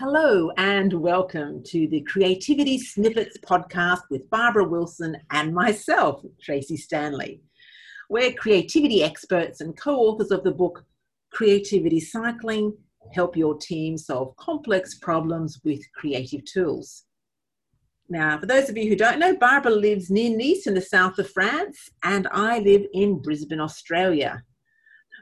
Hello and welcome to the Creativity Snippets podcast with Barbara Wilson and myself, Tracy Stanley. We're creativity experts and co authors of the book Creativity Cycling Help Your Team Solve Complex Problems with Creative Tools. Now, for those of you who don't know, Barbara lives near Nice in the south of France, and I live in Brisbane, Australia.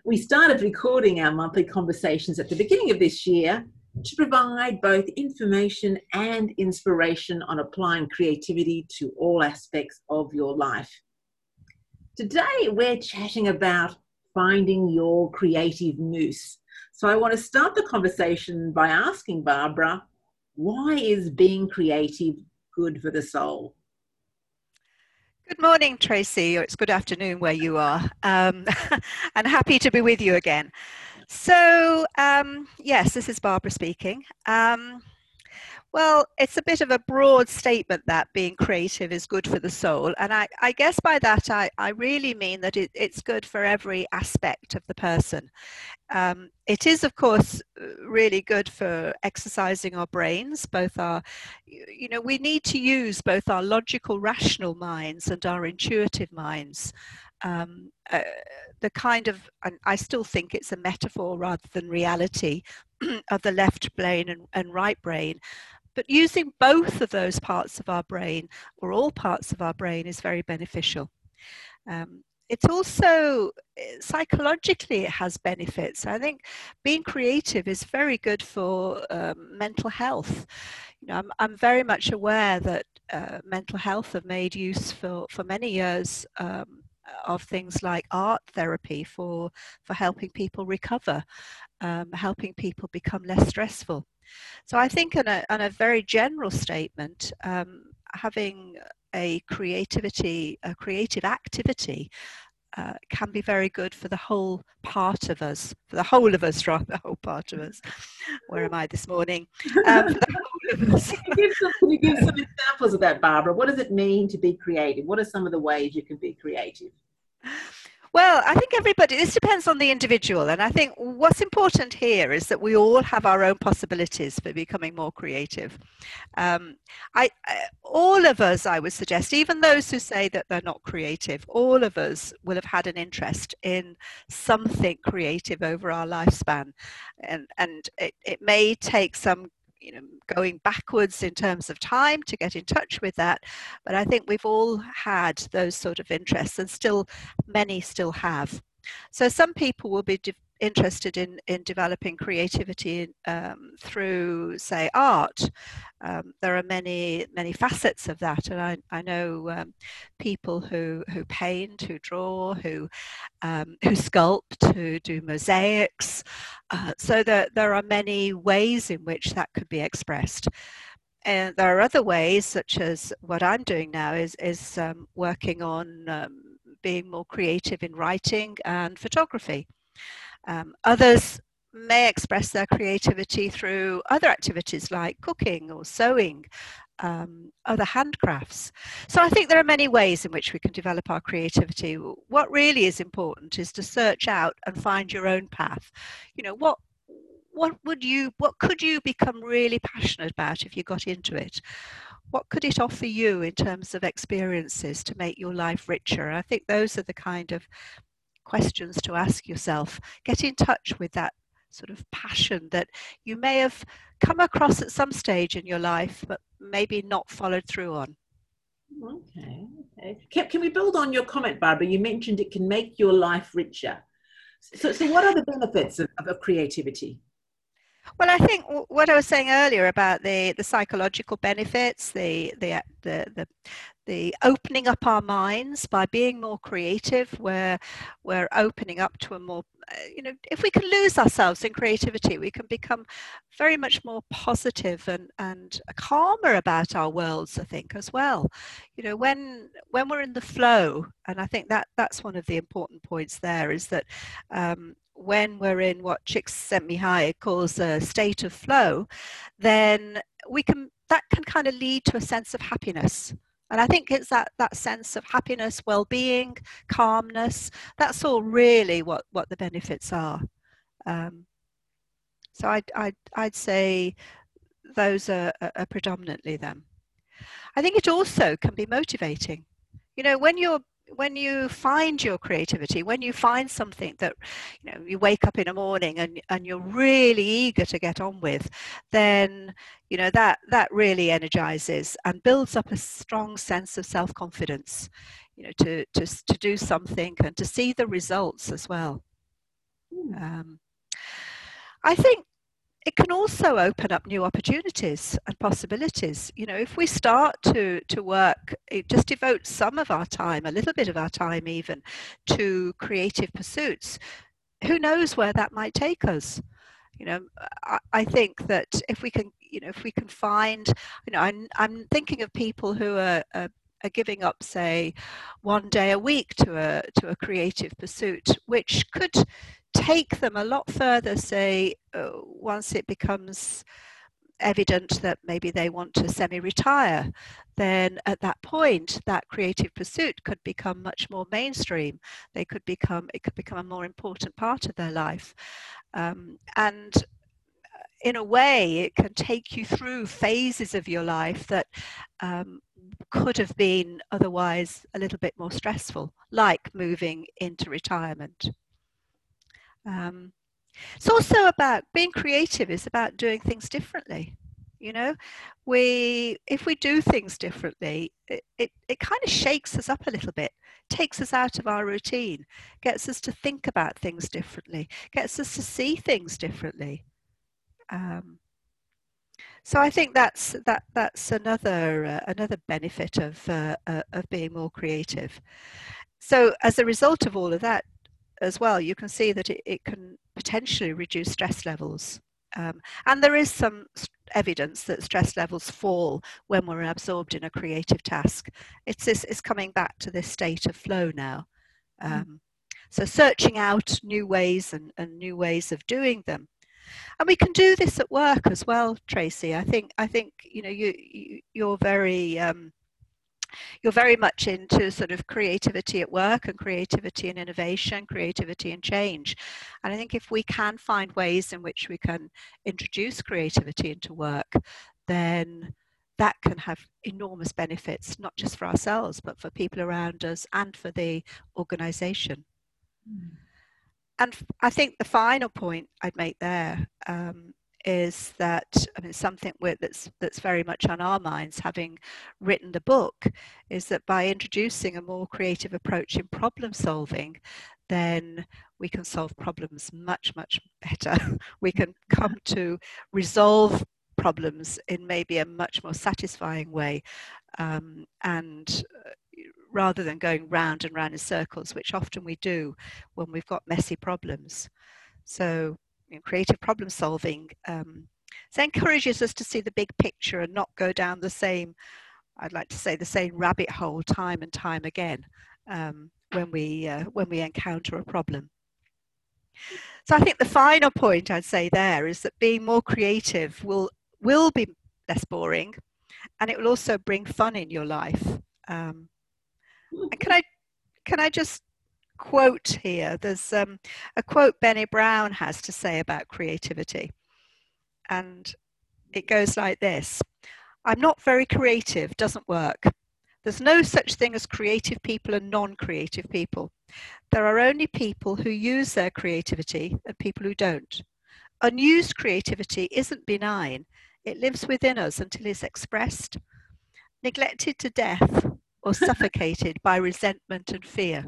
We started recording our monthly conversations at the beginning of this year to provide both information and inspiration on applying creativity to all aspects of your life. Today, we're chatting about finding your creative muse. So, I want to start the conversation by asking Barbara, why is being creative good for the soul? Good morning, Tracy, or it's good afternoon where you are, um, and happy to be with you again. So, um, yes, this is Barbara speaking. Um, well, it's a bit of a broad statement that being creative is good for the soul. And I, I guess by that, I, I really mean that it, it's good for every aspect of the person. Um, it is, of course, really good for exercising our brains, both our, you know, we need to use both our logical, rational minds and our intuitive minds. Um, uh, the kind of, and I still think it's a metaphor rather than reality, of the left brain and, and right brain. But using both of those parts of our brain, or all parts of our brain, is very beneficial. Um, it's also eh, psychologically it has benefits. I think being creative is very good for um, mental health. You know, I'm, I'm very much aware that uh, mental health have made use for, for many years um, of things like art therapy for for helping people recover, um, helping people become less stressful. So I think, on a, on a very general statement, um, having a creativity, a creative activity, uh, can be very good for the whole part of us, for the whole of us, rather, the whole part of us. Where am I this morning? Um, can, you give some, can you give some examples of that, Barbara? What does it mean to be creative? What are some of the ways you can be creative? Well, I think everybody, this depends on the individual. And I think what's important here is that we all have our own possibilities for becoming more creative. Um, I, I, all of us, I would suggest, even those who say that they're not creative, all of us will have had an interest in something creative over our lifespan. And, and it, it may take some you know going backwards in terms of time to get in touch with that. But i think we've all had those sort of interests and still many still have. So some people will be de- interested in, in developing creativity um, through, say, art. Um, there are many, many facets of that. And I, I know um, people who, who paint, who draw, who, um, who sculpt, who do mosaics. Uh, so there, there are many ways in which that could be expressed. And there are other ways, such as what I'm doing now, is, is um, working on um, being more creative in writing and photography. Um, others may express their creativity through other activities like cooking or sewing, um, other handcrafts. So I think there are many ways in which we can develop our creativity. What really is important is to search out and find your own path. You know, what what would you what could you become really passionate about if you got into it? What could it offer you in terms of experiences to make your life richer? I think those are the kind of questions to ask yourself. Get in touch with that sort of passion that you may have come across at some stage in your life, but maybe not followed through on. Okay, okay. Can, can we build on your comment, Barbara? You mentioned it can make your life richer. So, so what are the benefits of, of creativity? Well, I think what I was saying earlier about the, the psychological benefits, the, the, the, the, the opening up our minds by being more creative, where we're opening up to a more, uh, you know, if we can lose ourselves in creativity, we can become very much more positive and, and calmer about our worlds, I think, as well. You know, when when we're in the flow, and I think that that's one of the important points there is that um, when we're in what Csikszentmihalyi calls a state of flow, then we can that can kind of lead to a sense of happiness. And I think it's that, that sense of happiness, well-being, calmness. That's all really what, what the benefits are. Um, so I'd, I'd, I'd say those are, are predominantly them. I think it also can be motivating. You know, when you're when you find your creativity, when you find something that you know you wake up in the morning and, and you're really eager to get on with, then you know that that really energizes and builds up a strong sense of self-confidence, you know, to to to do something and to see the results as well. Hmm. Um, I think it can also open up new opportunities and possibilities. You know, if we start to, to work, just devote some of our time, a little bit of our time even, to creative pursuits, who knows where that might take us? You know, I, I think that if we can, you know, if we can find, you know, I'm, I'm thinking of people who are, are are giving up, say, one day a week to a to a creative pursuit, which could take them a lot further, say, uh, once it becomes evident that maybe they want to semi-retire, then at that point, that creative pursuit could become much more mainstream. They could become, it could become a more important part of their life. Um, and uh, in a way, it can take you through phases of your life that um, could have been otherwise a little bit more stressful, like moving into retirement. Um, it's also about being creative is about doing things differently you know we if we do things differently it, it, it kind of shakes us up a little bit takes us out of our routine gets us to think about things differently gets us to see things differently um, so I think that's that that's another uh, another benefit of uh, uh, of being more creative. So as a result of all of that, as well, you can see that it, it can potentially reduce stress levels. Um, and there is some evidence that stress levels fall when we're absorbed in a creative task. It's, this, it's coming back to this state of flow now. Mm. Um, so searching out new ways and, and new ways of doing them. And we can do this at work as well, Tracy. I think I think you know you, you are very um, you're very much into sort of creativity at work and creativity and innovation, creativity and change. And I think if we can find ways in which we can introduce creativity into work, then that can have enormous benefits, not just for ourselves, but for people around us and for the organization. Mm. And I think the final point I'd make there um, is that I mean something that's that's very much on our minds, having written the book, is that by introducing a more creative approach in problem solving, then we can solve problems much much better. we can come to resolve problems in maybe a much more satisfying way, um, and uh, rather than going round and round in circles, which often we do when we've got messy problems. So you know, creative problem solving. Um, so encourages us to see the big picture and not go down the same, I'd like to say, the same rabbit hole time and time again um, when we uh, when we encounter a problem. So I think the final point I'd say there is that being more creative will will be less boring, and it will also bring fun in your life. Um, and can I can I just quote here. There's um, a quote Brené Brown has to say about creativity. And it goes like this I'm not very creative, doesn't work. There's no such thing as creative people and non creative people. There are only people who use their creativity and people who don't. Unused creativity isn't benign, it lives within us until it's expressed, neglected to death, or suffocated by resentment and fear.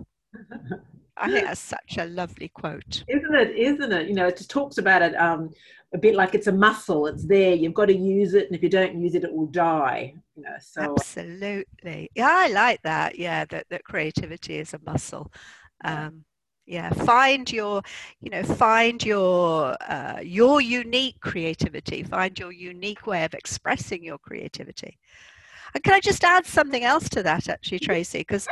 I think that's such a lovely quote. Isn't it? Isn't it? You know, it just talks about it um, a bit like it's a muscle. It's there. You've got to use it, and if you don't use it, it will die. You know. So absolutely. Yeah, I like that. Yeah, that that creativity is a muscle. Um, yeah, find your, you know, find your uh, your unique creativity. Find your unique way of expressing your creativity. And can I just add something else to that, actually, Tracy? Because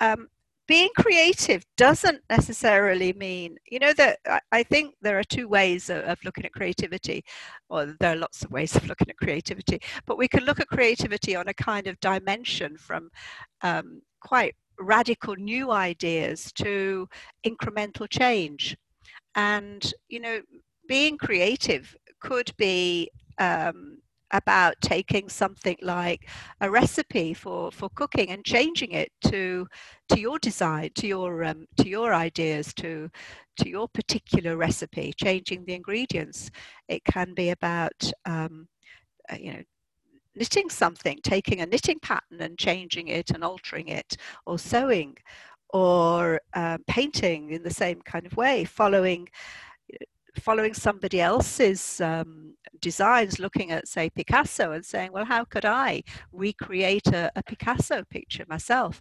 um, being creative doesn't necessarily mean you know that i think there are two ways of, looking at creativity or there are lots of ways of looking at creativity but we can look at creativity on a kind of dimension from um, quite radical new ideas to incremental change. And you know being creative could be um, about taking something like a recipe for, for cooking and changing it to to your design, to your um, to your ideas, to to your particular recipe, changing the ingredients. It can be about um, uh, you know knitting something, taking a knitting pattern and changing it and altering it, or sewing, or uh, painting in the same kind of way, following following somebody else's um, designs, looking at, say, Picasso and saying, well, how could I recreate a, a Picasso picture myself?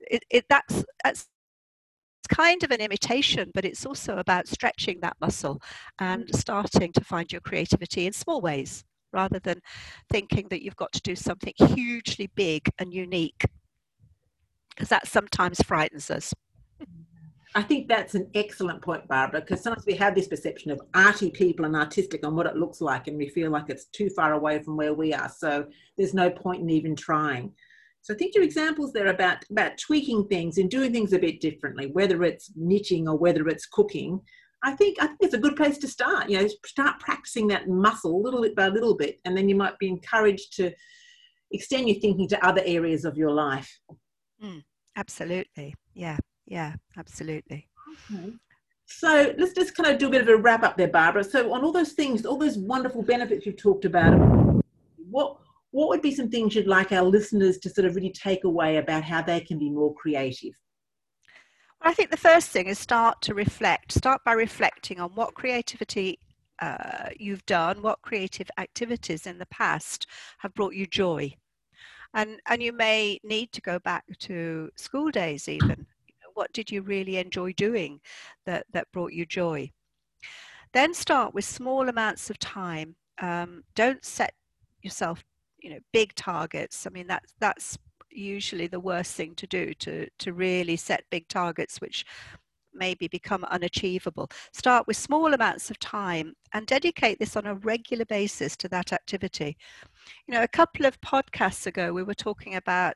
It, it, that's, that's kind of an imitation, but it's also about stretching that muscle and mm. starting to find your creativity in small ways rather than thinking that you've got to do something hugely big and unique because that sometimes frightens us. I think that's an excellent point, Barbara, because sometimes we have this perception of arty people and artistic and what it looks like, and we feel like it's too far away from where we are. So there's no point in even trying. So I think your examples there about about tweaking things and doing things a bit differently, whether it's knitting or whether it's cooking. I think I think it's a good place to start. You know, start practicing that muscle little bit by little bit, and then you might be encouraged to extend your thinking to other areas of your life. Mm, absolutely, yeah. Yeah, absolutely. Okay. So let's just kind of do a bit of a wrap up there, Barbara. So on all those things, all those wonderful benefits you've talked about, what what would be some things you'd like our listeners to sort of really take away about how they can be more creative? Well, I think the first thing is start to reflect. Start by reflecting on what creativity uh, you've done, what creative activities in the past have brought you joy. And, and you may need to go back to school days even what did you really enjoy doing that, that brought you joy? Then start with small amounts of time. Um, don't set yourself, you know, big targets. I mean, that's that's usually the worst thing to do to to really set big targets, which maybe become unachievable. Start with small amounts of time and dedicate this on a regular basis to that activity. You know, a couple of podcasts ago, we were talking about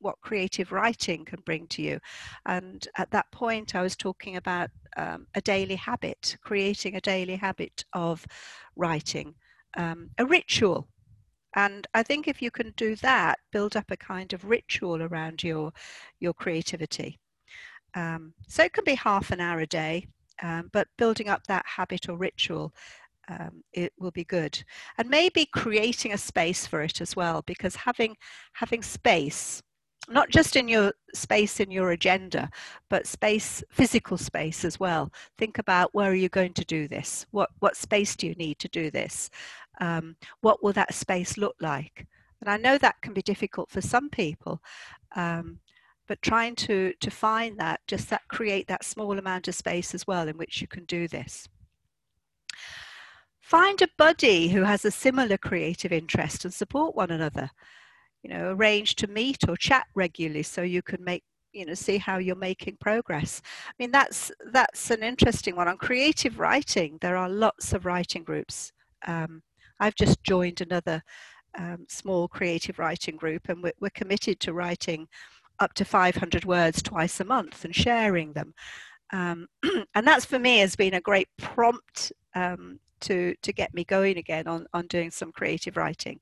what creative writing can bring to you. And at that point, I was talking about um, a daily habit, creating a daily habit of writing, um, a ritual. And I think if you can do that, build up a kind of ritual around your your creativity. Um, so it can be half an hour a day, um, but building up that habit or ritual um, it will be good and maybe creating a space for it as well because having having space not just in your space in your agenda, but space, physical space as well. Think about where are you going to do this? What, what space do you need to do this? Um, what will that space look like? And I know that can be difficult for some people, um, but trying to, to find that, just that create that small amount of space as well in which you can do this. Find a buddy who has a similar creative interest and support one another you know arrange to meet or chat regularly so you can make you know see how you're making progress. I mean that's that's an interesting one. On creative writing there are lots of writing groups. Um, i've just joined another um, small creative writing group and we're, we're, committed to writing up to 500 words twice a month and sharing them. Um, and that's for me has been a great prompt um, to to get me going again on on doing some creative writing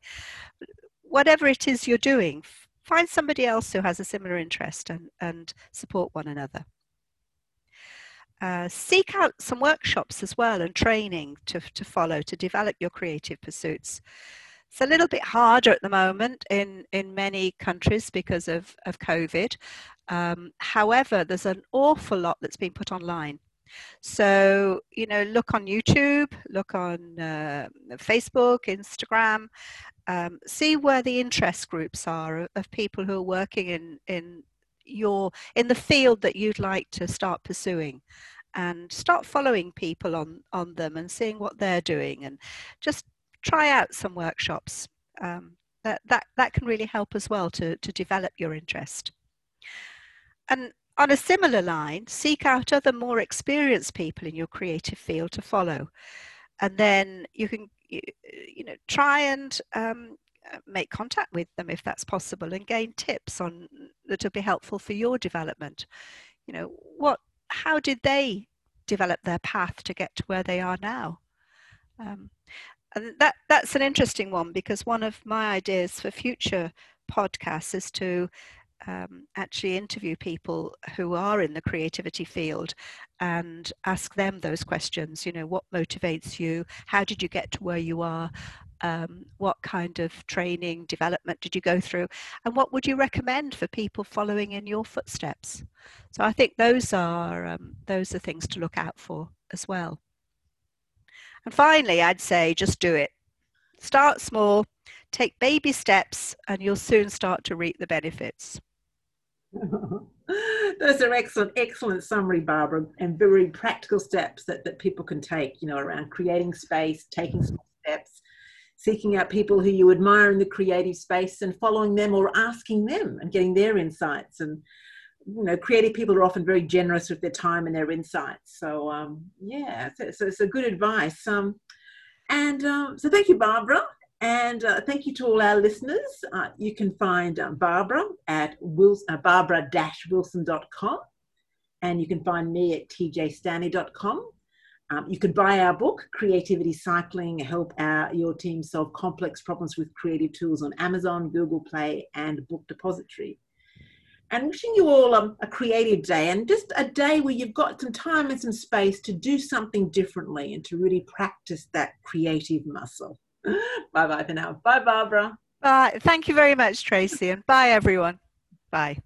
whatever it is you're doing, find somebody else who has a similar interest and, and support one another. Uh, seek out some workshops as well and training to, to follow to develop your creative pursuits. It's a little bit harder at the moment in, in many countries because of, of COVID. Um, however, there's an awful lot that's been put online. So, you know, look on YouTube, look on uh, Facebook, Instagram, um, see where the interest groups are of people who are working in, in your in the field that you'd like to start pursuing and start following people on on them and seeing what they're doing and just try out some workshops um, that, that that can really help as well to to develop your interest and on a similar line, seek out other more experienced people in your creative field to follow. And then you can, you, know, try and um, uh, make contact with them if that's possible and gain tips on that will be helpful for your development. You know, what, how did they develop their path to get to where they are now? Um, and that that's an interesting one because one of my ideas for future podcasts is to um, actually interview people who are in the creativity field and ask them those questions. You know, what motivates you? How did you get to where you are? Um, what kind of training, development did you go through? And what would you recommend for people following in your footsteps? So I think those are um, those are things to look out for as well. And finally, I'd say just do it. Start small, take baby steps, and you'll soon start to reap the benefits. Those are excellent, excellent summary, Barbara, and very practical steps that, that people can take, you know, around creating space, taking small steps, seeking out people who you admire in the creative space and following them or asking them and getting their insights. And, you know, creative people are often very generous with their time and their insights. So, um, yeah, so, so it's a good advice. Um, and um, so thank you, Barbara. And uh, thank you to all our listeners. Uh, you can find um, Barbara at uh, barbara-wilson.com and you can find me at tjstanley.com. Um, you can buy our book, Creativity Cycling, help our, your team solve complex problems with creative tools on Amazon, Google Play, and Book Depository. And wishing you all um, a creative day and just a day where you've got some time and some space to do something differently and to really practice that creative muscle. bye bye for now. Bye, Barbara. Bye. Thank you very much, Tracy, and bye, everyone. Bye.